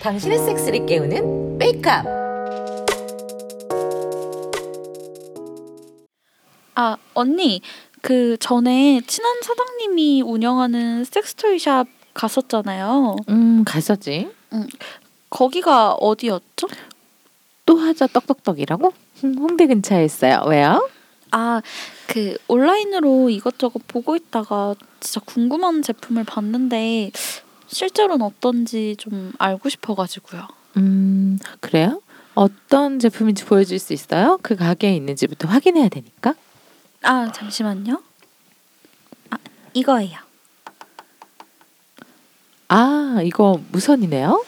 당신의 섹스를 깨우는 메이크업. 아, 언니, 그 전에 친한 사장님이 운영하는 섹스토이샵 갔었잖아요. 음, 갔었지. 거기가 어디였죠? 또 하자 떡떡떡이라고? 음, 홍대 근처에 있어요. 왜요? 아, 그 온라인으로 이것저것 보고 있다가 진짜 궁금한 제품을 봤는데 실제로는 어떤지 좀 알고 싶어가지고요. 음, 그래요? 어떤 제품인지 보여줄 수 있어요? 그 가게에 있는지부터 확인해야 되니까. 아, 잠시만요. 아, 이거예요. 아, 이거 무선이네요?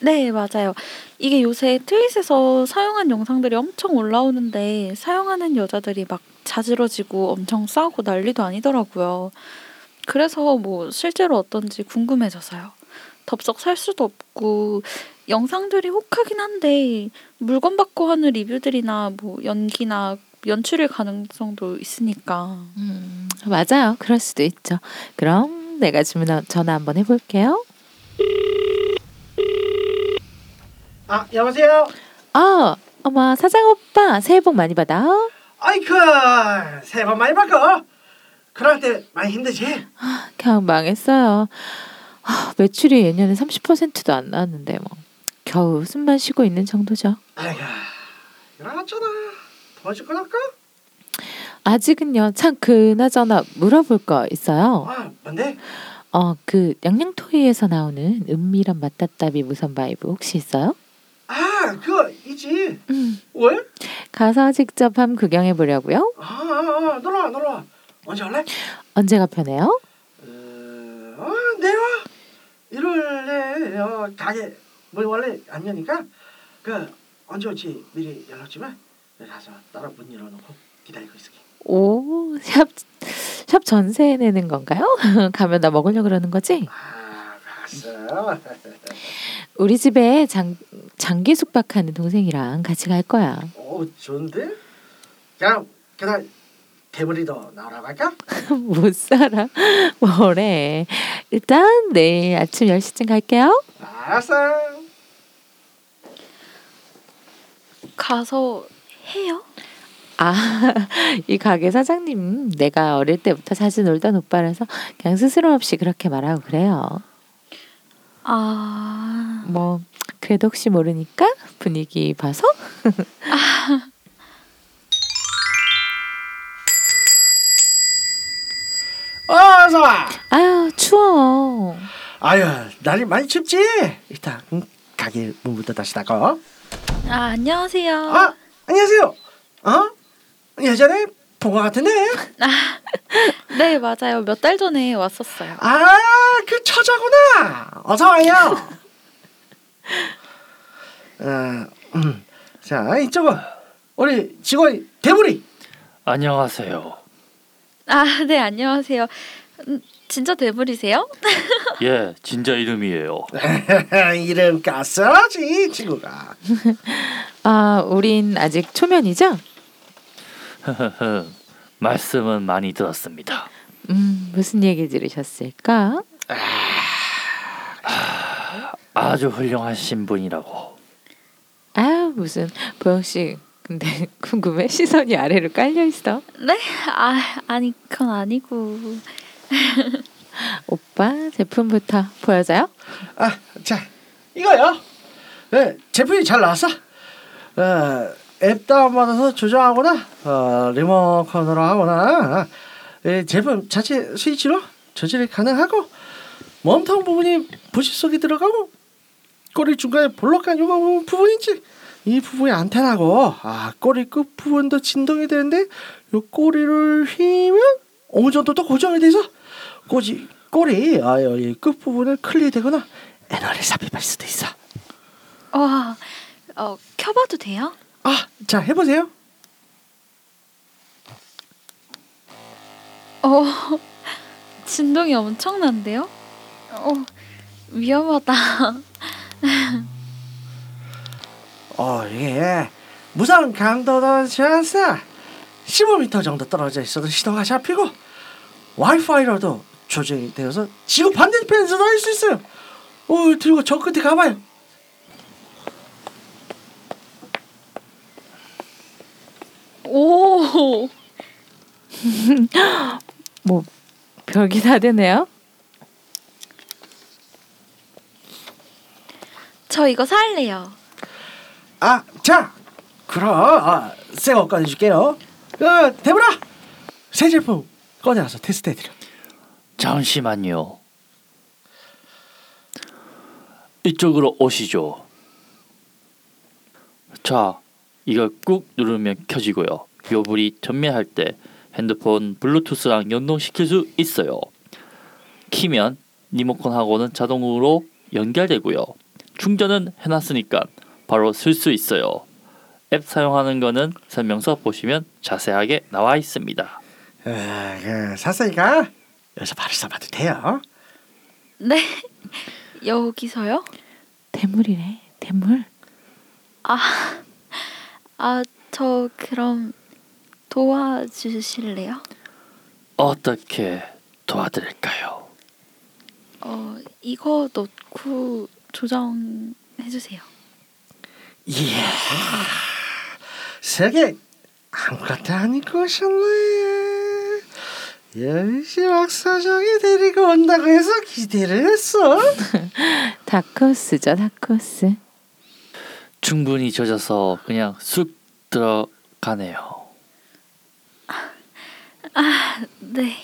네, 맞아요. 이게 요새 트윗에서 사용한 영상들이 엄청 올라오는데 사용하는 여자들이 막 자지러지고 엄청 싸우고 난리도 아니더라고요. 그래서 뭐 실제로 어떤지 궁금해져서요. 덥석 살 수도 없고 영상들이 혹하긴 한데 물건 받고 하는 리뷰들이나 뭐 연기나 연출일 가능성도 있으니까. 음, 맞아요. 그럴 수도 있죠. 그럼 내가 주문 전화 한번 해볼게요. 아 여보세요. 아, 어머 사장 오빠 새해 복 많이 받아. 아이쿠 새해 복 많이 받고. 그럴 때 많이 힘들지. 그냥 망했어요. 아, 매출이 예년에 30%도 안 나왔는데 뭐 겨우 숨만 쉬고 있는 정도죠. 아이고 일어났잖아. 도와줄 건 할까? 아직은요. 참 그나저나 물어볼 거 있어요. 아 뭔데? 어, 그 양양토이에서 나오는 은밀한 맞다따비 무선 vibe 혹시 있어요? 아 그거 있지. 음, 왜? 가서 직접 한번 구경해 보려고요. 아, 아, 아 놀러와 놀러와. 언제 올래? 언제가 편해요? 어, 어 내와. 일요일에 어, 가게 문 원래 안 여니까 그 언제 올지 미리 연락 주면 내가 가서 따로 문 열어놓고 기다리고 있을게. 오, 샵, 샵 전세 내는 건가요? 가면 나 먹으려 그러는 거지? 아. 우리 집에 장, 장기 숙박하는 동생이랑 같이 갈 거야. 오 좋은데? 그냥 그냥 대머리도 나오라고 할까? 못 살아. 뭐래. 일단 내일 아침 10시쯤 갈게요. 알았어. 가서 해요? 아, 이 가게 사장님 내가 어릴 때부터 자주 놀던 오빠라서 그냥 스스럼 없이 그렇게 말하고 그래요. 아, 뭐 그래도 혹시 모르니까 분위기 봐서 어, 어서 와. 아유 추워. 아유 날이 많이 춥지? 일단 음, 가게 문부터 다시 닫고. 아 안녕하세요. 아 안녕하세요. 어? 예전에 본것 같은데. 네 맞아요. 몇 달 전에 왔었어요. 아그 처자구나. 어서 와요. 어, 음. 자 이쪽은 우리 직원 대부리. 안녕하세요. 아네 안녕하세요. 음, 진짜 대물이세요? 예, 진짜 이름이에요. 이름 깠어지 친구가. 아 우린 아직 초면이죠? 말씀은 많이 들었습니다. 음 무슨 얘기 들으셨을까? 아주 훌륭하신 분이라고. 아 무슨 보영 씨 근데 궁금해 시선이 아래로 깔려 있어. 네? 아 아니 그건 아니고. 오빠 제품부터 보여줘요. 아, 자 이거요. 네, 제품이 잘 나왔어. 어, 앱 다운받아서 조정하거나 어, 리모컨으로 하거나 예, 제품 자체 스위치로 조절이 가능하고 몸통 부분이 부시 속에 들어가고 꼬리 중간에 볼록한 요거 부분인지 이 부분이 안테나고 아 꼬리 끝 부분도 진동이 되는데 요 꼬리를 휘면 어느 정도 또 고정이 돼서 꼬지 꼬리 아 끝 부분을 클리어되거나 에너를 삽입할 수도 있어. 와, 어 켜봐도 돼요? 아, 자 해보세요. 어 진동이 엄청난데요? 어 위험하다. 어 이게 무선 강도도 제한사 15m 정도 떨어져 있어도 신호가 잡히고 와이파이로도 조정이 되어서 지구 반대편에서 다닐 수 있어요. 어 들고 저 끝에 가봐요. 오. 뭐 별게 다 되네요. 저 이거 살래요. 아, 자, 그럼 아, 새거 꺼내줄게요. 어, 대보라, 새 제품 꺼내와서 테스트해드려. 잠시만요. 이쪽으로 오시죠. 자, 이걸 꾹 누르면 켜지고요. 요 불이 전매할 때 핸드폰 블루투스랑 연동시킬 수 있어요. 키면 리모컨하고는 자동으로 연결되고요. 충전은 해놨으니까 바로 쓸 수 있어요. 앱 사용하는 거는 설명서 보시면 자세하게 나와 있습니다. 아, 그 샀으니까 여기서 바로 써봐도 돼요. 네. 여기서요? 대물이래. 대물. 아, 저 그럼 도와주실래요? 어떻게 도와드릴까요? 어, 이거 넣고 조정해 주세요. 이야, 세계 아무것도 아니고 오셨네. 열시 박사장이 데리고 온다고 해서 기대를 했어. 다크호스죠. 다크호스. 충분히 젖어서 그냥 쑥 들어가네요. 네.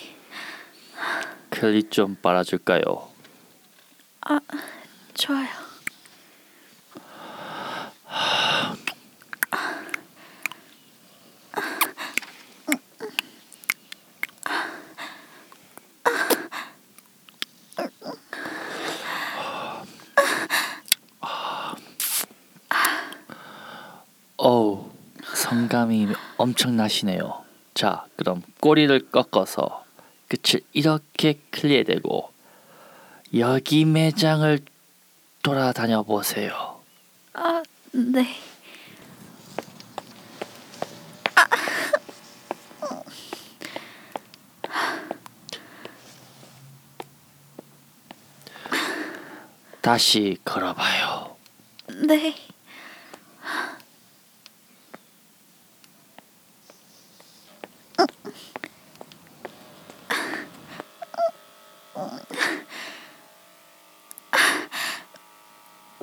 클리 좀 빨아줄까요? 좋아요. 어우 성감이 엄청나시네요. 자 그럼 꼬리를 꺾어서 끝을 이렇게 클리어되고 여기 매장을 돌아다녀 보세요. 아, 네. 다시 걸어봐요. 네.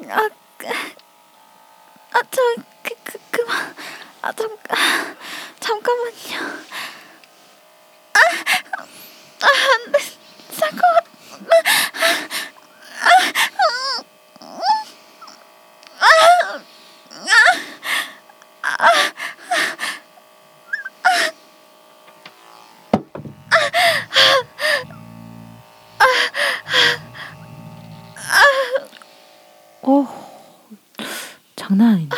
아, 그, 아, 저, 그, 그, 그만. 아, 잠, 아, 잠깐만요. 아, 아, 안 돼. 잠깐만. 오, 장난 아닌데?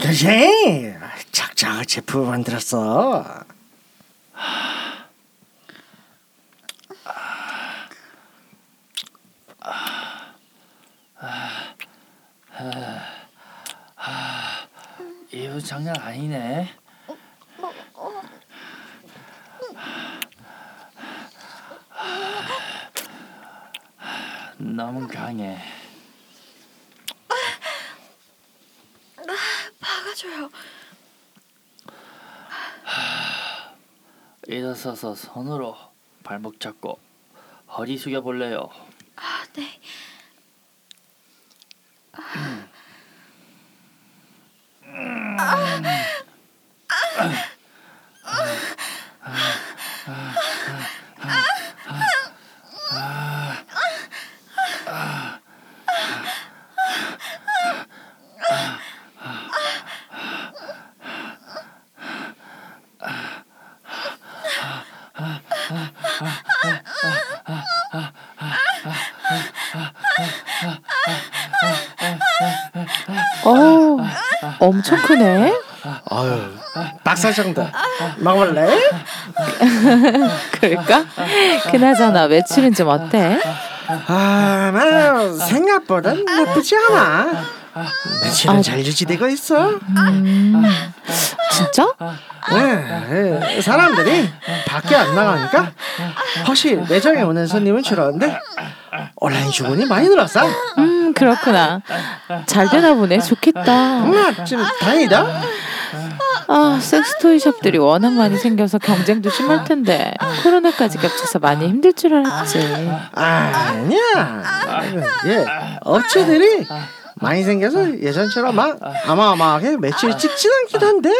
그지? 작작 제품 만들었어. 이거 장난 아니네. 너무 강해. 박아줘요. 일어서서 손으로 발목 잡고 허리 숙여 볼래요. 아, 네. 어, 엄청 크네. 아유, 박사장도 먹을래? 그럴까? 그나저나 외출은 좀 어때? 아, 나 생각보다 나쁘지 않아. 며칠은 아. 잘 유지되고 있어. 음, 진짜? 네, 네, 사람들이 밖에 안 나가니까 혹시 매장에 오는 손님은 줄었는데 온라인 주문이 많이 늘었어. 음 그렇구나. 잘 되나 보네. 좋겠다. 정말 좀 다행이다. 아 섹스토이 숍들이 워낙 많이 생겨서 경쟁도 심할 텐데 코로나까지 겹쳐서 많이 힘들 줄 알았지. 아니야. 예, 업체들이 많이 생겨서 예전처럼 막 어마어마하게 매출이 찍진 않긴 한데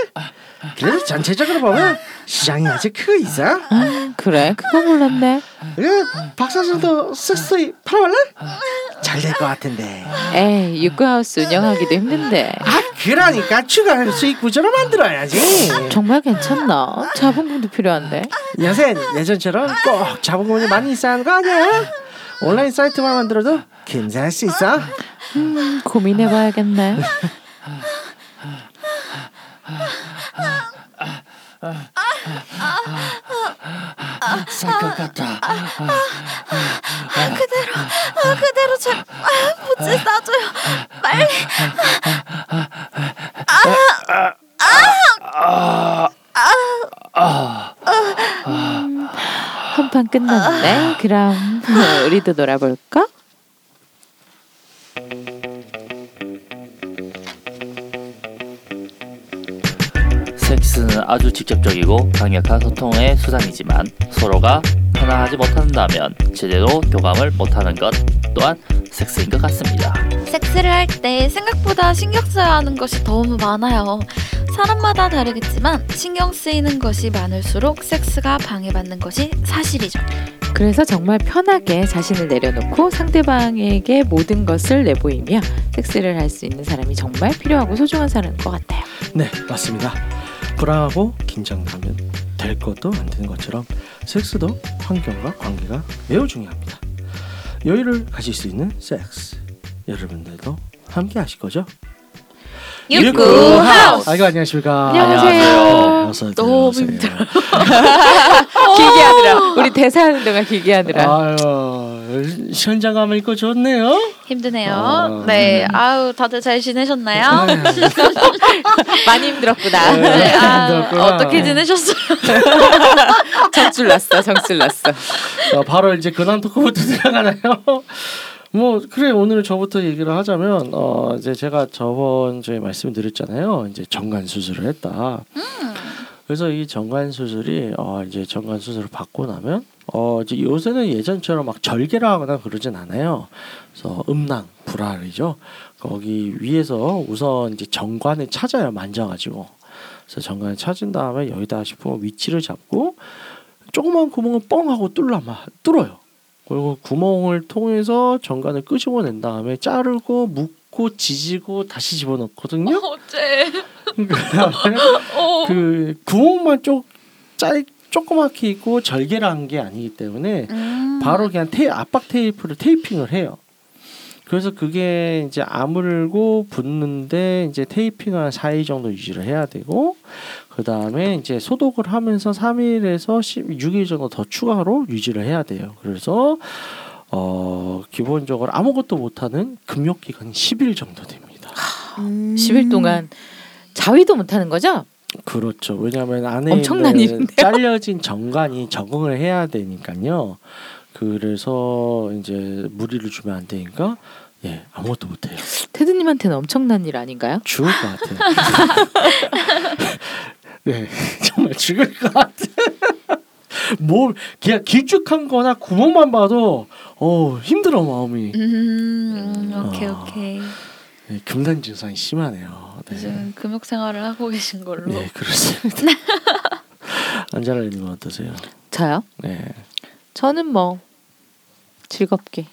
그래도 전체적으로 보면 시장이 아직 있어. 아, 그래 그거 몰랐네. 그 박사들도 쓱쓱 팔아볼래? 잘 될 것 같은데. 에이 육구하우스 운영하기도 힘든데 아 그러니까 추가 수익 구조로 만들어야지. 정말 괜찮나? 자본금도 필요한데. 요새 예전처럼 꼭 자본금이 많이 있어야 하는 거 아니야? 온라인 사이트만 만들어도 괜찮을 수 있어. 음, 고민해봐야겠네. 쌀것 같다. 아, 그대로 제 아, 부채 싸줘요. 빨리. 한판 끝났네. 그럼 우리도 놀아볼까? 섹스는 아주 직접적이고 강력한 소통의 수단이지만 서로가 편안하지 못한다면 제대로 교감을 못하는 것 또한 섹스인 것 같습니다. 섹스를 할 때 생각보다 신경 써야 하는 것이 너무 많아요. 사람마다 다르겠지만 신경 쓰이는 것이 많을수록 섹스가 방해받는 것이 사실이죠. 그래서 정말 편하게 자신을 내려놓고 상대방에게 모든 것을 내보이며 섹스를 할 수 있는 사람이 정말 필요하고 소중한 사람인 것 같아요. 네 맞습니다. 불안하고 긴장하면 될 것도 안 되는 것처럼 섹스도 환경과 관계가 매우 중요합니다. 여유를 가질 수 있는 섹스 여러분들도 함께 하실 거죠? 육구 하우스. 아이고 안녕하십니까. 안녕하세요. 어서 너무. 힘들어요. 길게 하느라 우리 대사하는 동안 길게 하느라 아유 현장감을 있고 좋네요. 힘드네요. 아, 네, 아우 다들 잘 지내셨나요? 네. 많이 힘들었구나. 네, 아, 힘들었구나. 어떻게 지내셨어요? 정줄 났어, 정줄 났어. 자, 바로 이제 근황 토크부터 들어가나요? 뭐 그래 오늘 저부터 얘기를 하자면 어 이제 제가 저번 주에 말씀드렸잖아요. 이제 정관 수술을 했다. 그래서 이 정관 수술이 어 이제 정관 수술을 받고 나면 어 이제 요새는 예전처럼 막 절개를 하거나 그러진 않아요. 그래서 음낭 불알이죠. 거기 위에서 우선 이제 정관을 찾아요 만져가지고. 그래서 정관을 찾은 다음에 여기다 싶으면 위치를 잡고 조그만 구멍을 뻥 하고 뚫라 막 뚫어요. 그리고 구멍을 통해서 정관을 끄집어낸 다음에 자르고 묶고 지지고 다시 집어넣거든요. 어째? 그다음에 어. 그 구멍만 쪽짧 조그맣게 있고 절개를 한 게 아니기 때문에 음. 바로 그냥 테 압박 테이프를 테이핑을 해요. 그래서 그게 이제 아물고 붙는데 이제 테이핑을 한 4일 정도 유지를 해야 되고 그 다음에 이제 소독을 하면서 3일에서 16일 정도 더 추가로 유지를 해야 돼요. 그래서 어 기본적으로 아무것도 못하는 금욕 기간이 10일 정도 됩니다. 음. 10일 동안 자위도 못 하는 거죠? 그렇죠. 왜냐하면 안에 엄청난 있는 일인데요? 잘려진 정관이 적응을 해야 되니까요. 그래서 이제 무리를 주면 안 되니까 예 아무것도 못 해요. 테드님한테는 엄청난 일 아닌가요? 죽을 것 같아요. 네, 정말 죽을 것 같아. 뭐 그냥 길쭉한거나 구멍만 봐도 어 힘들어 마음이. 음, 오케이 어. 오케이. 네, 금단 증상이 심하네요. 네, 요즘 금욕 생활을 하고 계신 걸로. 네 그렇습니다. 안젤라님은 어떠세요? 저요? 네. 저는 뭐 즐겁게.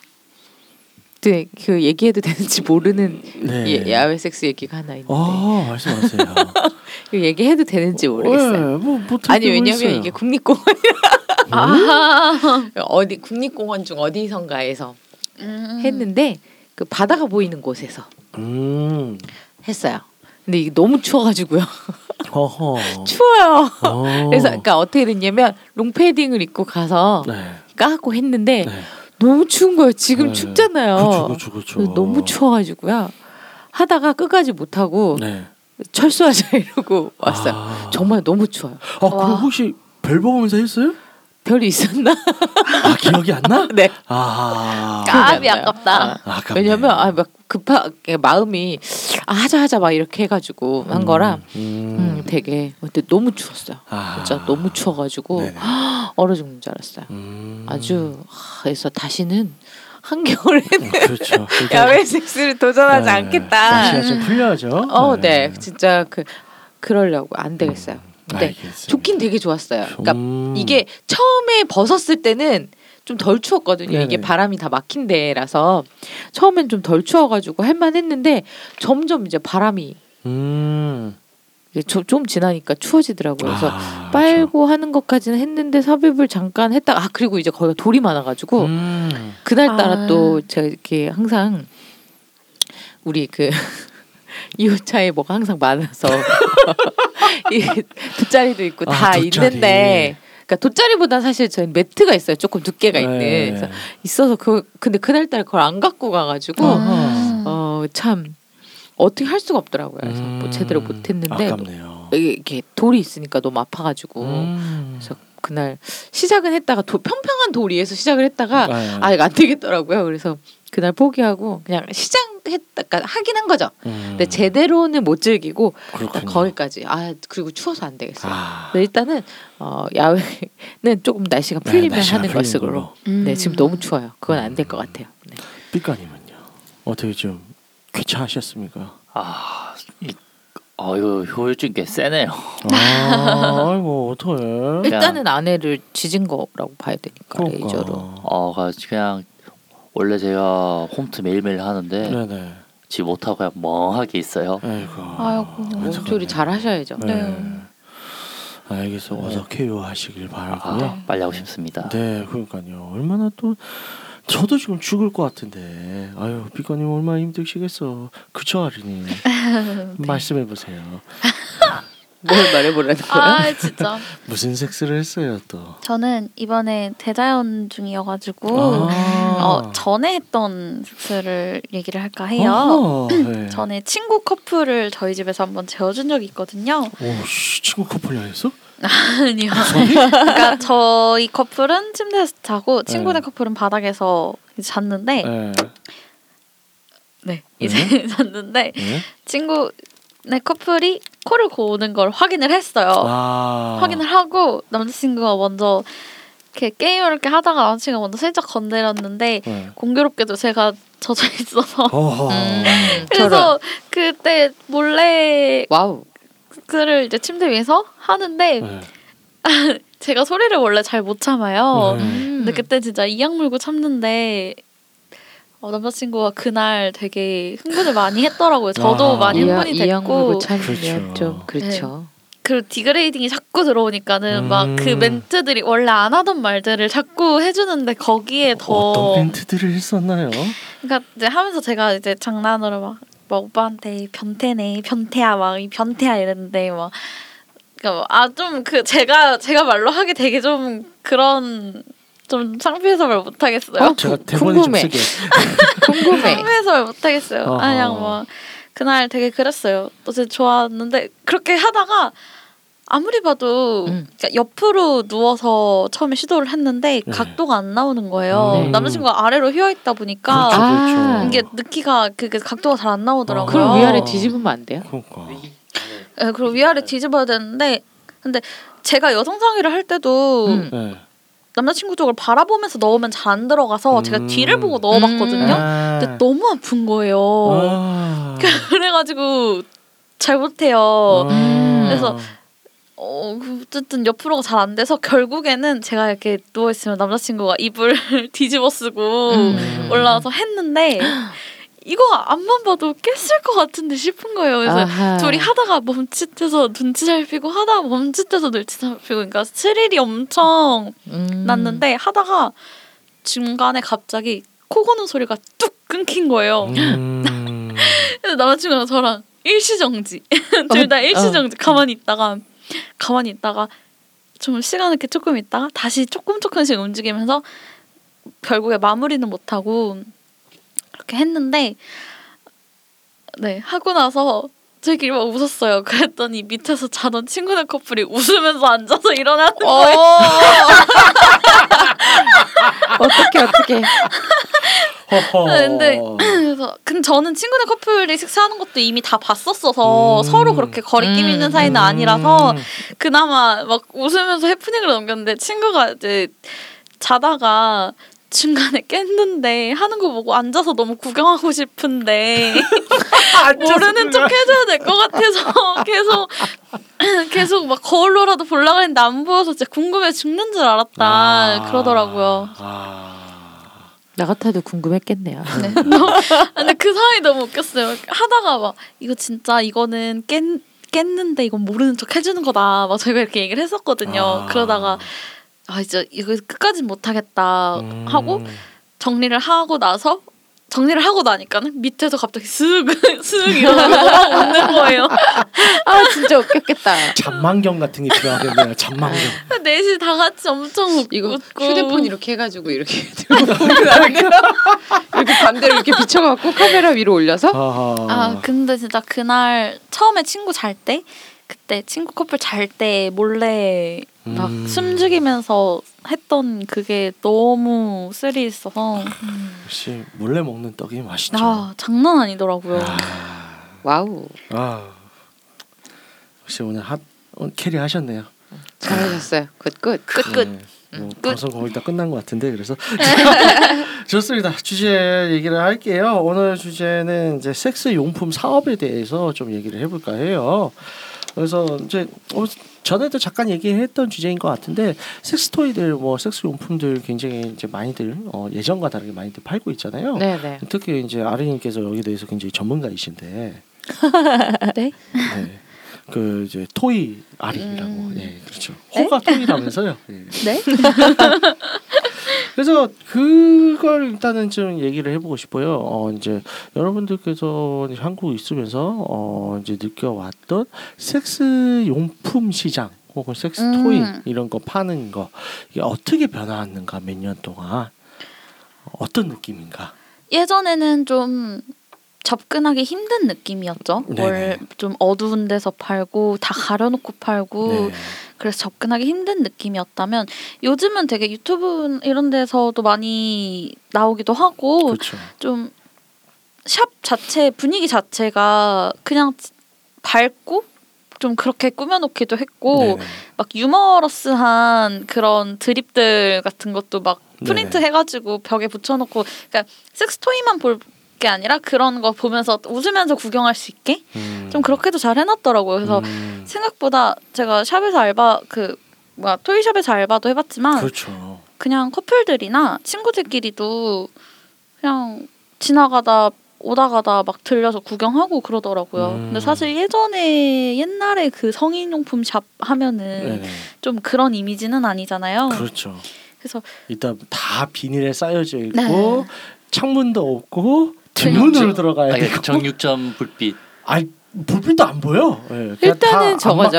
네, 그 얘기해도 되는지 모르는 네. 예, 야외 섹스 얘기가 하나 있는데 아 말씀하세요. 이거 얘기해도 되는지 모르겠어요. 네, 뭐, 뭐 아니 왜냐면 있어요. 이게 국립공원이라 아. 어디 국립공원 중 어디선가에서 음. 했는데 그 바다가 보이는 곳에서 음, 했어요. 근데 이게 너무 추워가지고요. 추워요. 어. 그래서 그러니까 어떻게 됐냐면 롱패딩을 입고 가서 네. 까고 했는데 네. 너무 추운 거예요. 지금 네. 춥잖아요. 그렇죠, 그렇죠. 그래서 너무 추워가지고요. 하다가 끝까지 못 하고 네. 철수하자 이러고 왔어요. 아. 정말 너무 추워요. 아, 그럼 혹시 별 보면서 했어요? 별이 있었나? 아, 기억이 안 나? 네. 아. 까비. 아깝다. 아. 아깝네. 왜냐면 아 막 급하게 마음이 아, 하자 하자 막 이렇게 해가지고 한 거라 음. 음, 되게 근데 너무 추웠어요. 아. 진짜 너무 추워가지고 네네. 얼어 죽는 줄 알았어요. 음. 아주 아, 그래서 다시는 한겨울에는 음, 그렇죠. 야외 섹스를 도전하지 네. 않겠다. 날씨가 좀 풀려야죠. 어, 네, 진짜 그 그러려고 안 되겠어요. 근데 알겠습니다. 좋긴 되게 좋았어요. 그러니까 음. 이게 처음에 벗었을 때는 좀 덜 추웠거든요. 네네. 이게 바람이 다 막힌 데라서 처음엔 좀 덜 추워가지고 할만했는데 점점 이제 바람이 음. 이게 좀, 좀 지나니까 추워지더라고요. 그래서 아, 빨고 하는 것까지는 했는데 삽입을 잠깐 했다가 아 그리고 이제 거기가 돌이 많아가지고 그렇죠. 음. 그날 따라 아. 또 제가 이렇게 항상 우리 그 이웃차에 뭐가 항상 많아서 이 돗자리도 있고 아, 다 돗자리. 있는데 그러니까 돗자리보다 사실 저희 매트가 있어요 조금 두께가 있는 네. 그래서 있어서 그 근데 그날따라 그걸 안 갖고 가가지고 아. 어참 어떻게 할 수가 없더라고요 그래서 뭐 음. 제대로 못했는데 아깝네요. 이게 돌이 있으니까 너무 아파가지고 음. 그래서 그날 시작은 했다가 도, 평평한 돌 위에서 시작을 했다가 아, 아 이거 안 되겠더라고요. 그래서 그날 포기하고 그냥 시작했다 그러니까 하긴 한 거죠. 음. 근데 제대로는 못 즐기고 그렇군요. 거기까지. 아 그리고 추워서 안 되겠어요. 아. 일단은 어, 야외는 조금 날씨가 네, 풀리면 날씨가 하는 풀리는 것으로. 걸로. 음. 네 지금 너무 추워요. 그건 안 될 것 같아요. 네. 삐까님은요. 어떻게 좀 귀찮으셨습니까? 아, 이, 어 이거 효율적인 게 세네요. 아, 아이고 어떡해. 일단은 아내를 지진 거라고 봐야 되니까 그러니까. 레이저로. 어, 가- 그냥 원래 제가 홈트 매일매일 하는데 네네. 지 못하고 그냥 멍하게 있어요. 아이고. 아이고. 몸조리 잘 하셔야죠. 네. 알겠어. 어서 쾌유하시길 바라고요. 아, 빨리 하고 싶습니다. 네, 그러니까요. 얼마나 또 저도 지금 죽을 것 같은데. 아유, 삐까님 얼마나 힘드시겠어. 그쵸, 아린이. 말씀해 보세요. 뭘 말해보라는 거야? 아 진짜. 무슨 섹스를 했어요, 또? 저는 이번에 대자연 중이어가지고 아. 어, 전에 했던 섹스를 얘기를 할까 해요. 네. 전에 친구 커플을 저희 집에서 한번 재워준 적이 있거든요. 오, 씨, 친구 커플이 아니었어? 아니요. 그러니까 저희 커플은 침대에서 자고 친구네 네. 커플은 바닥에서 잤는데 네. 네 이제 잤는데 네. 친구 네 커플이 코를 고는 걸 확인을 했어요. 아. 확인을 하고 남자친구가 먼저 이렇게 게임을 이렇게 하다가 남자친구가 먼저 살짝 건드렸는데 네. 공교롭게도 제가 젖어 있어서. 음, 그래서 저런. 그때 몰래 wow. 그를 이제 침대 위에서 하는데 네. 제가 소리를 원래 잘 못 참아요. 네. 음. 근데 그때 진짜 이악 물고 참는데 어, 남자친구가 그날 되게 흥분을 많이 했더라고요. 저도 아. 많이 흥분이 물고 됐고 참으면 그렇죠. 좀 그렇죠. 그 degrading이 자꾸 들어오니까는 음. 막그 멘트들이 원래 안 하던 말들을 자꾸 해주는데 거기에 더 어떤 멘트들을 했었나요? 그러니까 이제 하면서 제가 이제 장난으로 막, 막 오빠한테 변태네 변태야 막 이 변태야 이랬는데 막 그러니까 아좀 그 제가 제가 말로 하기 되게 좀 그런 좀 창피해서 말 못하겠어요. 어? 제가 구- 대본에 좀 궁금해. 쓰게. 궁금해. 창피해서 말 못하겠어요. 어허. 그냥 뭐 그날 되게 그랬어요. 어제 좋았는데 그렇게 하다가 아무리 봐도 음. 그러니까 옆으로 누워서 처음에 시도를 했는데 네. 각도가 안 나오는 거예요. 음. 남자친구가 아래로 휘어 있다 보니까 그렇죠, 아. 그렇죠. 이게 느끼가 그게 각도가 잘 안 나오더라고요. 그럼 어. 위아래 뒤집으면 안 돼요? 그러니까. 네, 그리고 위아래 뒤집어야 되는데 근데 제가 여성 상의를 할 때도 음. 네. 남자친구 쪽을 바라보면서 넣으면 잘 안 들어가서 음. 제가 뒤를 보고 넣어봤거든요. 아. 근데 너무 아픈 거예요. 아. 그래가지고 잘 못해요. 음. 그래서 어, 그 어쨌든 옆으로가 잘 안 돼서 결국에는 제가 이렇게 누워 있으면 남자친구가 이불 뒤집어 쓰고 음. 올라와서 했는데 이거 앞만 봐도 깼을 것 같은데 싶은 거예요. 그래서 아하. 둘이 하다가 멈칫해서 눈치 살피고 하다가 멈칫해서 눈치 살피고 그러니까 스릴이 엄청 음. 났는데 하다가 중간에 갑자기 코 고는 소리가 뚝 끊긴 거예요. 음. 그래서 남자친구랑 저랑 일시정지 둘다 어. 일시정지 가만히 있다가 가만히 있다가 좀 시간 이렇게 조금 있다가 다시 조금 조금씩 움직이면서 결국에 마무리는 못하고 그렇게 했는데 네 하고 나서 저희끼리 막 웃었어요. 그랬더니 밑에서 자던 친구네 커플이 웃으면서 앉아서 일어나는 거예요. 어떻게 어떻게. 네, 근데 그래서 근데 저는 친구네 커플이 식사하는 것도 이미 다 봤었어서 음. 서로 그렇게 거리낌 음, 있는 사이는 음. 아니라서 그나마 막 웃으면서 해프닝을 넘겼는데 친구가 이제 자다가 중간에 깼는데 하는 거 보고 앉아서 너무 구경하고 싶은데 모르는 척 해줘야 될 것 같아서 계속 계속 막 거울로라도 보려고 했는데 안 보여서 진짜 궁금해 죽는 줄 알았다 아. 그러더라고요. 아. 나 같아도 궁금했겠네요. 네. 근데 그 상황이 너무 웃겼어요. 하다가 막 이거 진짜 이거는 깼 깼는데 이건 모르는 척 해주는 거다. 막 저희가 이렇게 얘기를 했었거든요. 아. 그러다가 아 이제 이거 끝까지 못 하겠다 음. 하고 정리를 하고 나서 정리를 하고 나니까는 밑에서 갑자기 쓱쓱 일어나서 막 웃는 거예요. 아 진짜 웃겼겠다. 잔망경 같은 게 필요하겠네요. 잔망경. 넷이 다 같이 엄청 웃, 이거 웃고 휴대폰 이렇게 해가지고 이렇게 들고 이렇게 반대로 이렇게 비춰갖고 카메라 위로 올려서 아하. 아 근데 진짜 그날 처음에 친구 잘 때 그때 친구 커플 잘 때 몰래 막 음. 숨죽이면서 했던 그게 너무 스릴 있어서 역시 몰래 먹는 떡이 맛있죠. 아 장난 아니더라고요. 아. wow 아. 역시 오늘 핫 오늘 carry 하셨네요. 잘하셨어요. good good. 끝끝. 네. 뭐 음, 끝. 방송 거의 다 끝난 것 같은데 그래서 좋습니다. 주제 얘기를 할게요. 오늘 주제는 이제 섹스 용품 사업에 대해서 좀 얘기를 해볼까 해요. 그래서 이제 어, 전에도 잠깐 얘기했던 주제인 것 같은데 섹스 토이들 뭐 섹스 용품들 굉장히 이제 많이들 어, 예전과 다르게 많이들 팔고 있잖아요. 네네. 특히 이제 아리님께서 여기 대해서 굉장히 전문가이신데 네? 네. 그 이제 토이 아리라고 음. 네 그렇죠 호가 토이라면서요 네. 네? 그래서 그걸 일단은 좀 얘기를 해보고 싶어요 어 이제 여러분들께서 한국에 있으면서 어 이제 느껴왔던 섹스 용품 시장 혹은 섹스 음. 토이 이런 거 파는 거 이게 어떻게 변화했는가 몇 년 동안 어떤 느낌인가 예전에는 좀 접근하기 힘든 느낌이었죠. 뭘 좀 어두운 데서 팔고 다 가려놓고 팔고 네. 그래서 접근하기 힘든 느낌이었다면 요즘은 되게 유튜브 이런 데서도 많이 나오기도 하고 그렇죠 좀샵 자체 분위기 자체가 그냥 밝고 좀 그렇게 꾸며놓기도 했고 네네. 막 유머러스한 그런 드립들 같은 것도 막 프린트 네네. 해가지고 벽에 붙여놓고 그러니까 섹스 토이만 볼 게 아니라 그런 거 보면서 웃으면서 구경할 수 있게 음. 좀 그렇게도 잘 해놨더라고요. 그래서 음. 생각보다 제가 샵에서 알바 그 뭐야 토이샵에서 알바도 해봤지만 그렇죠 그냥 커플들이나 친구들끼리도 그냥 지나가다 오다 가다 막 들려서 구경하고 그러더라고요. 음. 근데 사실 예전에 옛날에 그 성인용품 샵 하면은 네네. 좀 그런 이미지는 아니잖아요. 그렇죠 그래서 일단 다 비닐에 쌓여져 있고 네. 창문도 없고 뒷문으로 들어가야 아, 되고. 정육점 불빛. 아이 불빛도 안 보여. 예, 다 일단은 안 저거죠.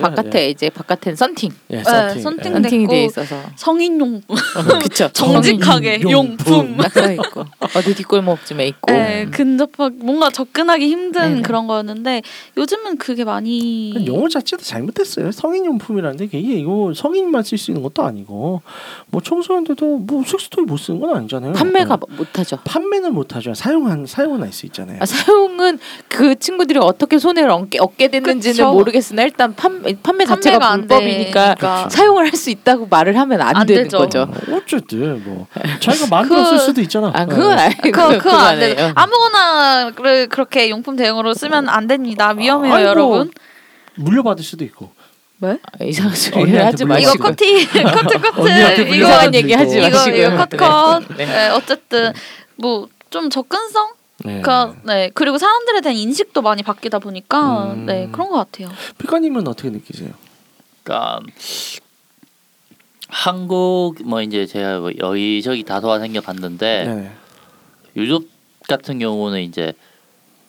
바깥에 이제 바깥엔 썬팅, 예, 예, 네, 썬팅. 썬팅. 예. 썬팅이 돼 됐고. 있어서 성인용 그쵸. 정직하게. 용품. 딱써 있고 어디 뒷골목쯤에 있고. 네, 근접하 뭔가 접근하기 힘든 네네. 그런 거였는데 요즘은 그게 많이 용어 자체도 잘못됐어요. 성인용품이라는데 이게 이거 성인만 쓸 수 있는 것도 아니고 뭐 청소년들도 뭐 섹스토이 못 쓰는 건 아니잖아요. 판매가 어. 못하죠. 판매는 못하죠. 사용한 사용은 할 수 있잖아요. 아, 사용은 그 친구들이 어 떻게 손해를 얻게, 얻게 됐는지는 그쵸. 모르겠으나 일단 판매, 판매 자체가 안 불법이니까 되니까. 사용을 할 수 있다고 말을 하면 안, 안 되는 되죠. 거죠. 어, 어쨌든 뭐 자기가 마음대로 그- 쓸 수도 있잖아. 아 그건 예. 알고 그거 그거 안 돼. 그거네요. 아무거나를 그렇게 용품 대용으로 쓰면 안 됩니다. 위험해요, 아이고, 여러분. 물려받을 수도 있고. 왜? 아, 이상한 소리 언니한테 하지 물려- 이거. 커티 커트 커트 이거 얘기 하지 이거 마시고. 이거 컷 컷. 네. 네, 어쨌든 뭐 좀 접근성 네. 그 네. 그리고 사람들에 대한 인식도 많이 바뀌다 보니까 음. 네 그런 것 같아요. 피카님은 어떻게 느끼세요? 그러니까 한국 뭐 이제 제가 뭐 여기저기 다소와 생겨 봤는데 네. 유럽 같은 경우는 이제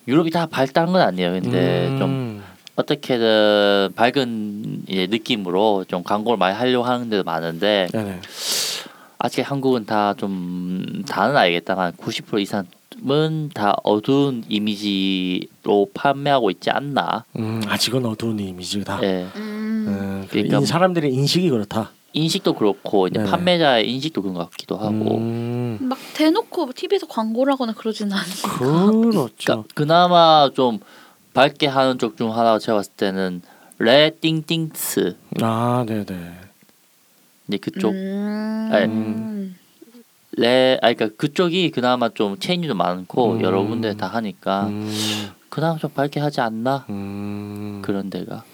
유럽이 다 발달한 건 아니에요. 근데 음. 좀 어떻게든 밝은 이제 느낌으로 좀 광고를 많이 하려고 하는 데도 많은데 네네. 아직 한국은 다 좀 다는 알겠다만 90% 이상 다 어두운 이미지로 판매하고 있지 않나. 음, 아직은 어두운 이미지다. 예. 음. 음, 그러니까 이 사람들의 인식이 그렇다. 인식도 그렇고 이제 네네. 판매자의 인식도 그런 것 같기도 하고. 음, 막 대놓고 TV에서 광고를 하거나 그러지는 않으니까. 그렇죠. 그러니까 그나마 좀 밝게 하는 쪽 중 하나가 제가 봤을 때는 레띵띵스 아, 네, 네. 이제 그쪽 음. 네. 레, 아 그러니까 그쪽이 그나마 좀 체인도 많고 음. 여러 군데 다 하니까 음, 그나마 좀 밝게 하지 않나 음. 그런 데가.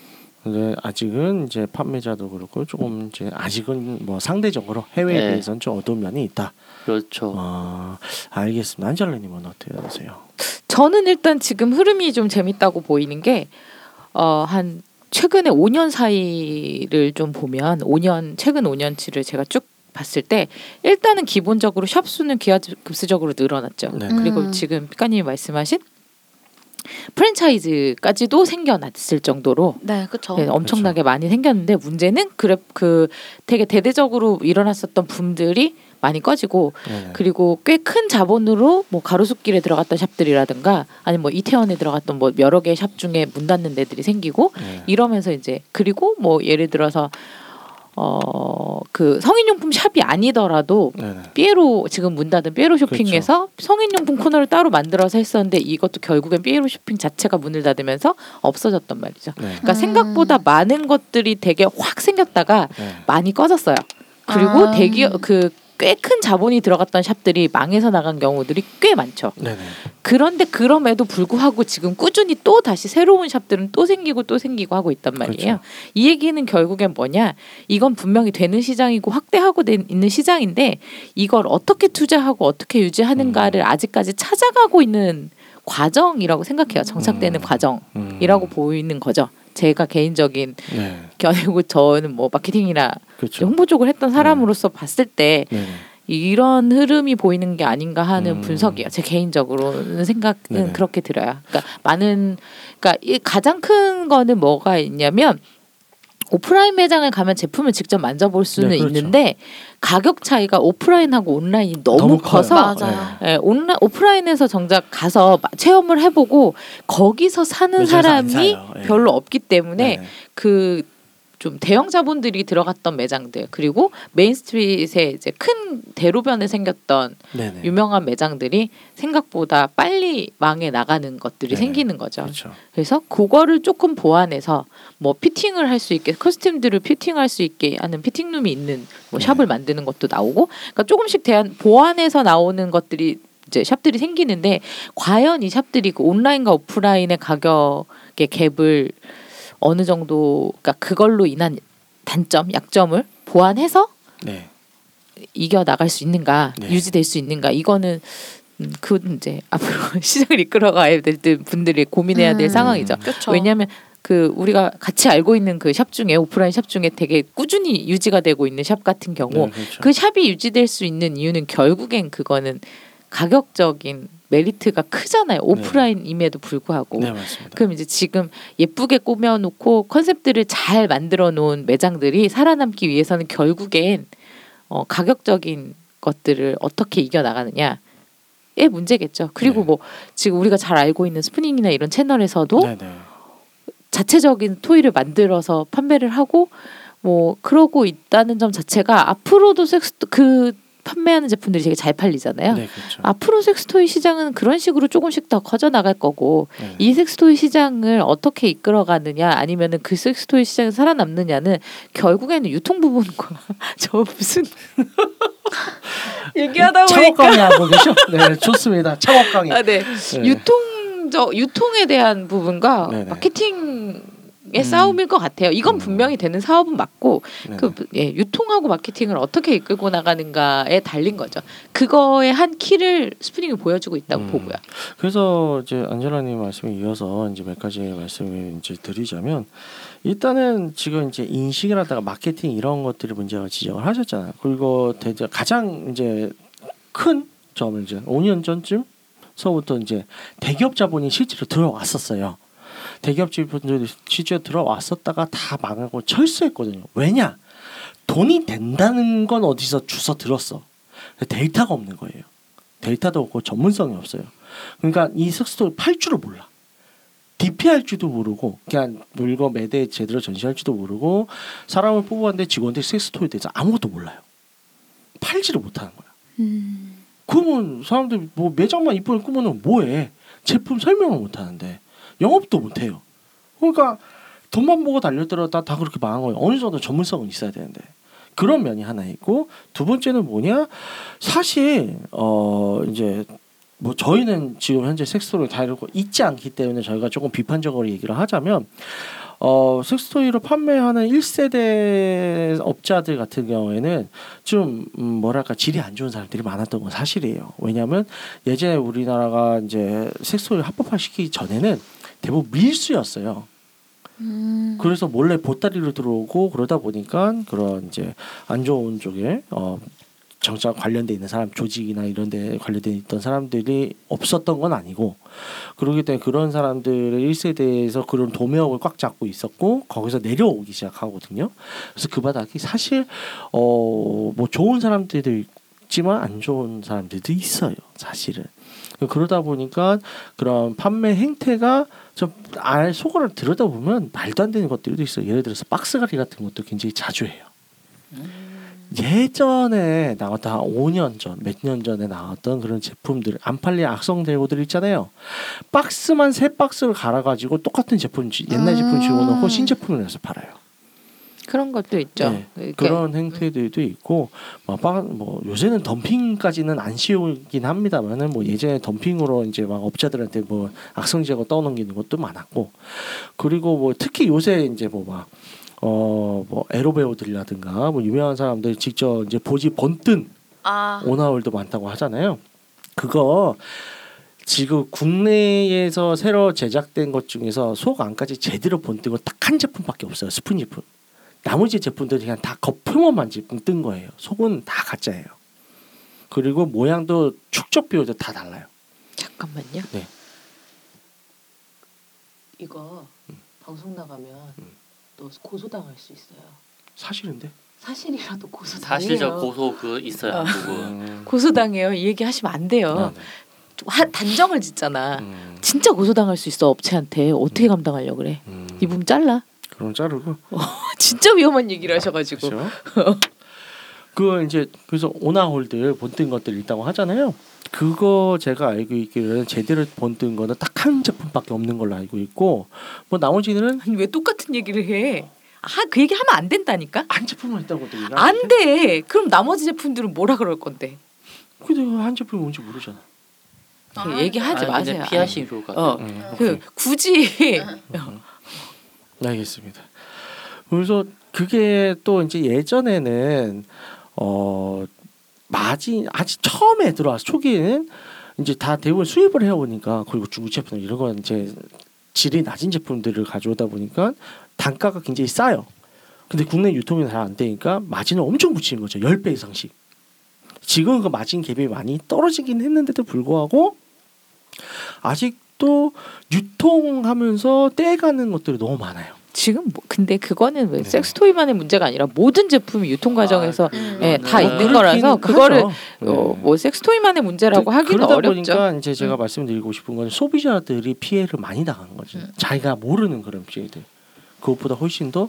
근데 아직은 이제 판매자도 그렇고 조금 이제 아직은 뭐 상대적으로 해외에 네. 비해서는 좀 어두운 면이 있다. 그렇죠. 아, 알겠습니다. 안젤라님은 어떻게 하세요? 저는 일단 지금 흐름이 좀 재밌다고 보이는 게 어, 한 최근에 5년 사이를 좀 보면 5년 최근 5년치를 제가 쭉 봤을 때 일단은 기본적으로 샵 수는 기하급수적으로 늘어났죠. 네. 음. 그리고 지금 피카님이 말씀하신 프랜차이즈까지도 생겨났을 정도로 네, 그렇죠. 네, 엄청나게 많이 생겼는데 문제는 그래 그 되게 대대적으로 일어났었던 붐들이 많이 꺼지고 네. 그리고 꽤 큰 자본으로 뭐 가로수길에 들어갔던 샵들이라든가 아니면 뭐 이태원에 들어갔던 뭐 여러 개의 샵 중에 문 닫는 데들이 생기고 네. 이러면서 이제 그리고 뭐 예를 들어서 어 그 성인용품 샵이 아니더라도 네. 네. 삐에로 지금 문 닫은 삐에로 쇼핑에서 그렇죠. 성인용품 코너를 따로 만들어서 했었는데 이것도 결국엔 삐에로 쇼핑 자체가 문을 닫으면서 없어졌단 말이죠. 네. 그러니까 음. 생각보다 많은 것들이 되게 확 생겼다가 네. 많이 꺼졌어요. 그리고 아. 대기업 그 꽤 큰 자본이 들어갔던 샵들이 망해서 나간 경우들이 꽤 많죠. 네. 네. 그런데 그럼에도 불구하고 지금 꾸준히 또 다시 새로운 샵들은 또 생기고 또 생기고 하고 있단 말이에요. 그렇죠. 이 얘기는 결국엔 뭐냐? 이건 분명히 되는 시장이고 확대하고 된- 있는 시장인데 이걸 어떻게 투자하고 어떻게 유지하는가를 음. 아직까지 찾아가고 있는 과정이라고 생각해요. 정착되는 음. 과정이라고 음. 보이는 거죠. 제가 개인적인 네. 견해고 저는 뭐 마케팅이나 그렇죠. 홍보 쪽을 했던 사람으로서 봤을 때 네. 이런 흐름이 보이는 게 아닌가 하는 음. 분석이에요. 제 개인적으로는 생각은 네네. 그렇게 들어요. 그러니까 많은 그러니까 이 가장 큰 거는 뭐가 있냐면 오프라인 매장을 가면 제품을 직접 만져볼 수는 네, 그렇죠. 있는데 가격 차이가 오프라인하고 온라인이 너무, 너무. 커서 맞아요. 예, 온라 오프라인에서 정작 가서 마- 체험을 해보고 거기서 사는 사람이. 예. 별로 없기 때문에 네. 그 좀 대형 자본들이 들어갔던 매장들 그리고 main street에 이제 큰 대로변에 생겼던 네. 네. 유명한 매장들이 생각보다 빨리 망해 나가는 것들이 네. 생기는 거죠. 그렇죠. 그래서 그거를 조금 보완해서 뭐 fitting을 할 수 있게 costume들을 fitting할 수 있게 하는 fitting room이 있는 뭐 네. shop을 만드는 것도 나오고 그러니까 조금씩 대한 보완해서 나오는 것들이 이제 샵들이 생기는데 과연 이 샵들이 그 온라인과 오프라인의 가격의 갭을 어느 정도 그러니까 그걸로 인한 단점, 약점을 보완해서 네. 이겨 나갈 수 있는가, 네. 유지될 수 있는가 이거는 음, 그 이제 앞으로 시장을 이끌어가야 될 분들이 고민해야 될 음. 상황이죠. 그렇죠. 왜냐하면 그 우리가 같이 알고 있는 그 샵 중에 오프라인 샵 중에 되게 꾸준히 유지가 되고 있는 샵 같은 경우 네, 그렇죠. 그 샵이 유지될 수 있는 이유는 결국엔 그거는 가격적인 메리트가 크잖아요. 오프라인임에도 불구하고. 네, 맞습니다. 그럼 이제 지금 예쁘게 꾸며놓고 컨셉들을 잘 만들어 놓은 매장들이 살아남기 위해서는 결국엔 어, 가격적인 것들을 어떻게 이겨 나가느냐 의 문제겠죠. 그리고 네. 뭐 지금 우리가 잘 알고 있는 스프닝이나 이런 채널에서도 네, 네. 자체적인 토이를 만들어서 판매를 하고 뭐 그러고 있다는 점 자체가 앞으로도 섹스 그 판매하는 제품들이 되게 잘 팔리잖아요. 네, 그렇죠. 앞으로 섹스토이 시장은 그런 식으로 조금씩 더 커져 나갈 거고 네. 이 섹스토이 시장을 어떻게 이끌어가느냐 아니면은 그 섹스토이 시장이 살아남느냐는 결국에는 유통 부분과 저 무슨 얘기하다 보니까 강의 하고 계셔? 네, 좋습니다. 창업 강의. 아, 네. 네. 유통적 유통에 대한 부분과 네네. 마케팅의 음. 싸움일 것 같아요. 이건 음. 분명히 되는 사업은 맞고 네. 그 예, 유통하고 마케팅을 어떻게 이끌고 나가는가에 달린 거죠. 그거의 한 키를 스프링이 보여주고 있다고 음. 보고요. 그래서 이제 안젤라님 말씀에 이어서 이제 몇 가지 말씀을 이제 드리자면 일단은 지금 이제 인식이라다가 마케팅 이런 것들이 문제가 지적을 하셨잖아요. 그리고 대체 가장 이제 큰 점을 이제 5년 전쯤서부터 이제 대기업 자본이 실제로 들어왔었어요. 대기업 자본들이 실제로 들어왔었다가 다 망하고 철수했거든요. 왜냐? 돈이 된다는 건 어디서 주워 들었어. 데이터가 없는 거예요. 데이터도 없고 전문성이 없어요. 그러니까 이 섹스토이 팔 줄을 몰라. DP할 줄도 모르고 그냥 물건 매대 제대로 전시할 줄도 모르고 사람을 뽑았는데 직원들 섹스토이에 대해서 아무것도 몰라요. 팔지를 못하는 거야. 음. 그러면 사람들이 뭐 매장만 이쁘게 꾸면은 뭐해? 제품 설명을 못 하는데 영업도 못 해요. 그러니까 돈만 보고 달려들었다 다 그렇게 망한 거예요. 어느 정도 전문성은 있어야 되는데 그런 면이 하나 있고 두 번째는 뭐냐? 사실 어 이제 뭐 저희는 지금 현재 섹스토이를 다루고 있지 않기 때문에 저희가 조금 비판적으로 얘기를 하자면 어 섹스토이를 판매하는 1세대 업자들 같은 경우에는 좀 음, 뭐랄까 질이 안 좋은 사람들이 많았던 건 사실이에요. 왜냐하면 예전에 우리나라가 이제 섹스토이를 합법화 시키기 전에는 대부분 밀수였어요. 음. 그래서 몰래 보따리로 들어오고 그러다 보니까 그런 이제 안 좋은 쪽에 어 정작 관련돼 있는 사람 조직이나 이런 데 관련돼 있던 사람들이 없었던 건 아니고 그렇기 때문에 그런 사람들의 1세대에서 그런 도매업을 꽉 잡고 있었고 거기서 내려오기 시작하거든요. 그래서 그 바닥이 사실 어 뭐 좋은 사람들도 있지만 안 좋은 사람들도 있어요. 사실은. 그러다 보니까 그런 판매 행태가 좀알 속을 들여다 보면 말도 안 되는 것들도 있어요. 예를 들어서 박스가리 같은 것도 굉장히 자주 해요. 예전에 나왔던 한 5년 전, 몇 년 전에 나왔던 그런 제품들, 안 팔린 악성 재고들 있잖아요. 박스만 세 박스를 갈아가지고 똑같은 제품, 지- 옛날 제품 집어넣고 음. 신제품을 내서 팔아요. 그런 것도 있죠. 네, 그런 행태들도 있고 뭐, 빠- 뭐 요새는 덤핑까지는 안 쉬우긴 합니다만은 뭐 예전에 덤핑으로 이제 막 업자들한테 뭐 악성제거 떠넘기는 것도 많았고 그리고 뭐 특히 요새 이제 뭐 뭐막 어뭐 에로 배우들이라든가 뭐 유명한 사람들 직접 이제 보지 번뜬 아. 오나홀도 많다고 하잖아요. 그거 지금 국내에서 새로 제작된 것 중에서 속 안까지 제대로 본뜬 건딱한 제품밖에 없어요. 스푼 제품. 나머지 제품들이 그냥 다 겉표면만 제품 뜬 거예요. 속은 다 가짜예요. 그리고 모양도 축적 비율도 다 달라요. 잠깐만요. 네. 이거 방송 나가면 음. 또 고소당할 수 있어요. 사실인데. 사실이라도 고소 당해요. 사실적 고소 그 있어요 어. 음. 고소 당해요. 이 얘기 하시면 안 돼요. 네, 네. 하, 단정을 짓잖아. 음, 진짜 고소당할 수 있어 업체한테 어떻게 감당하려고 그래? 음. 이 부분 잘라. 그럼 자르고. 진짜 위험한 얘기를 하셔가지고. 그렇죠. 그 이제 그래서 오나홀들 본뜬 것들 있다고 하잖아요. 그거 제가 알고 있기로는 제대로 본뜬 거는 딱 한 제품밖에 없는 걸로 알고 있고 뭐 나머지는 아니 왜 똑같은 얘기를 해? 아, 그 얘기 하면 안 된다니까? 한 제품만 있다고 또 얘기하는데 안 돼. 그럼 나머지 제품들은 뭐라 그럴 건데? 근데 한 제품이 뭔지 모르잖아. 그 아, 얘기하지 아니, 마세요. 피하시로 가. 어, 음, 그 오케이. 굳이 네, 알겠습니다. 그래서 그게 또 이제 예전에는 어 마진 아직 처음에 들어와서 초기에는 이제 다 대부분 수입을 해오니까 그리고 중국 제품 이런 건 이제 질이 낮은 제품들을 가져오다 보니까 단가가 굉장히 싸요. 근데 국내 유통이 잘 안 되니까 마진을 엄청 붙이는 거죠. 10배 이상씩. 지금 그 마진 갭이 많이 떨어지긴 했는데도 불구하고 아직도 유통하면서 떼가는 것들이 너무 많아요. 지금 뭐, 근데 그거는 왜 네. 섹스토이만의 문제가 아니라 모든 제품이 유통 과정에서 음. 예, 다 뭐 있는 거라서 그거를 하죠. 어, 네. 뭐 섹스토이만의 문제라고 그- 하기는 그러다 어렵죠. 보니까 이제 제가 말씀드리고 싶은 건 소비자들이 피해를 많이 당하는 거죠. 음. 자기가 모르는 그런 피해들. 그것보다 훨씬 더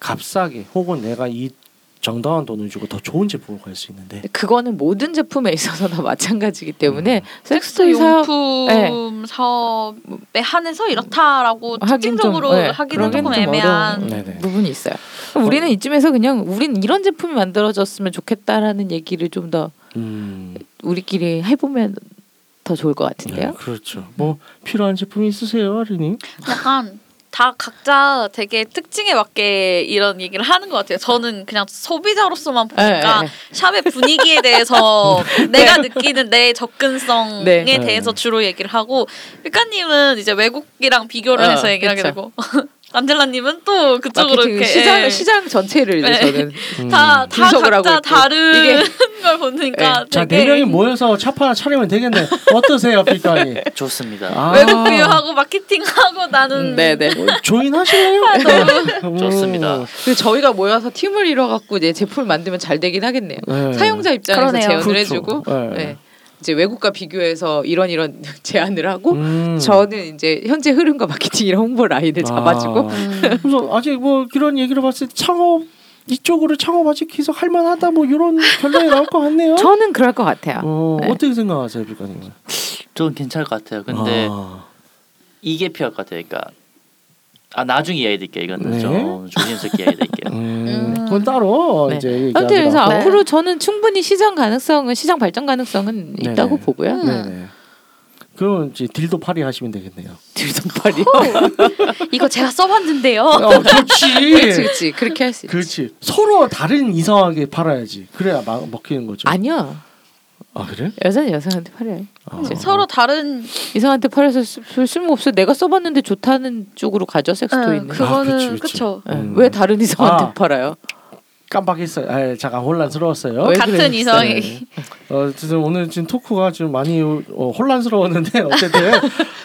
값싸게 혹은 내가 이 정당한 돈을 주고 더 좋은 제품을 구할 수 있는데 그거는 모든 제품에 있어서 다 마찬가지이기 때문에 음. 섹스 용품 사업에 한해서 이렇다라고 좀, 특징적으로 네, 하기는 조금 좀 애매한. 어려운 네네. 부분이 있어요. 우리는 이쯤에서 그냥 우린 이런 제품이 만들어졌으면 좋겠다라는 얘기를 좀더 음, 우리끼리 해보면 더 좋을 것 네, 같은데요. 그렇죠. 뭐 필요한 제품 있으세요, 아리님? 약간 다 각자 되게 특징에 맞게 이런 얘기를 하는 것 같아요. 저는 그냥 소비자로서만 보니까 네, 네. 샵의 분위기에 대해서 내가 느끼는 내 접근성에 네. 대해서 네. 주로 얘기를 하고 삐까님은 이제 외국이랑 비교를 어, 해서 얘기를 하게. 되고 안젤라님은 또 그쪽으로 이렇게 시장 예. 시장 전체를 이제 네. 저는 음. 다, 다 분석을 하고 각자. 다른 걸 보니까 자, 되게 네 명이 모여서 차파 차리면 되겠네. 어떠세요, 필까니? 좋습니다. 아, 외국 비유하고 마케팅하고 나는 음, 네네. 뭐 조인 하실래요? 음. 좋습니다. 그리고 저희가 모여서 팀을 이뤄 갖고 이제 제품을 만들면 잘 되긴 하겠네요. 네. 사용자 입장에서 그러네요. 재현을 그렇죠. 해주고 네. 네. 이제 외국과 비교해서 이런 이런 제안을 하고 음. 저는 이제 현재 흐름과 마케팅 이런 홍보 라인을 잡아주고 아. 그래서 아직 뭐 그런 얘기를 봤을 때 창업 이쪽으로 창업 아직 계속 할 만하다 뭐 이런 결론이 나올 것 같네요. 저는 그럴 것 같아요. 어, 네. 어떻게 생각하세요, 빌가님? 저는 괜찮을 것 같아요. 근데 아, 이게 필요할 것 같아요. 그러니까 아 나중에 이야기 드릴게요. 이거는 네. 좀 조심스럽게 이야기 드릴게요. 음, 그건 따로 네. 이제 아무튼 그래서 얘기하기로 네. 앞으로 저는 충분히 시장 가능성은 시장 발전 가능성은 네네. 있다고 보고요. 음. 네네. 그럼 이제 딜도 파리 하시면 되겠네요. 들돈팔이요. 이거 제가 써봤는데요. 어, 좋지. 그렇지, 그렇지. 그렇게 할 수 있지. 그렇지. 서로 다른 이상하게 팔아야지. 그래야 막 먹히는 거죠. 아니요. 아 그래? 여자는 여성한테 팔아요. 아. 이제 서로 다른 이성한테 팔아서 쓰- 별 쓸모 없어. 내가 써봤는데 좋다는 쪽으로 가죠. 섹스토이는. 네, 그거는 아, 그치. 그쵸. 네, 음. 왜 다른 이성한테 아. 팔아요? 깜빡했어요. 아, 잠깐 혼란스러웠어요. 왜 같은? 이성이 네. 어, 지금 오늘 지금 토크가 좀 많이 어, 혼란스러웠는데 어쨌든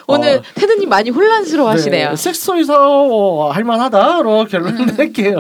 오늘 어, 테드님 많이 혼란스러워하시네요. 네, 섹스에서 어, 할만하다로 결론 낼게요.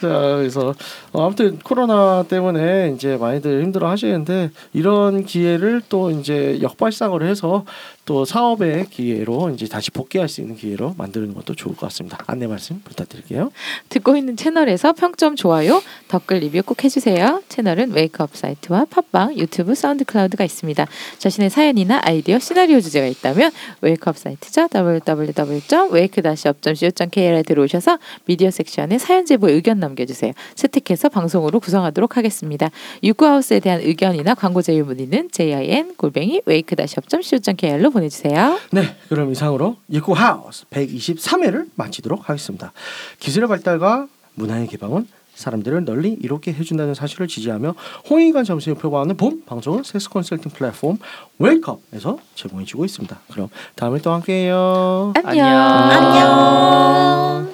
자, 그래서 어, 아무튼 코로나 때문에 이제 많이들 힘들어 하시는데 이런 기회를 또 이제 역발상으로 해서 또 사업의 기회로 이제 다시 복귀할 수 있는 기회로 만드는 것도 좋을 것 같습니다. 안내 말씀 부탁드릴게요. 듣고 있는 채널에서 평점 좋아요, 댓글 리뷰 꼭 해주세요. 채널은 웨이크업 사이트와 팟빵, 유튜브, 사운드 클라우드가 있습니다. 자신의 사연이나 아이디어, 시나리오 주제가 있다면 웨이크업 사이트죠. www.wake-up.co.kr에 들어오셔서 미디어 section에 사연 제보 의견 남겨주세요. 채택해서 방송으로 구성하도록 하겠습니다. 유쿠하우스에 대한 의견이나 광고 제휴 문의는 jin 골뱅이 wake-up.co.kr로 보내주세요. 네, 그럼 이상으로 예쿠 하우스 123회를 마치도록 하겠습니다. 기술의 발달과 문화의 개방은 사람들을 널리 이롭게 해준다는 사실을 지지하며 홍익관 점수를 표방하는 봄 방송은 섹스 컨설팅 플랫폼 웨이크업에서 제공해주고 있습니다. 그럼 다음에 또 함께해요. 안녕. 안녕. 안녕.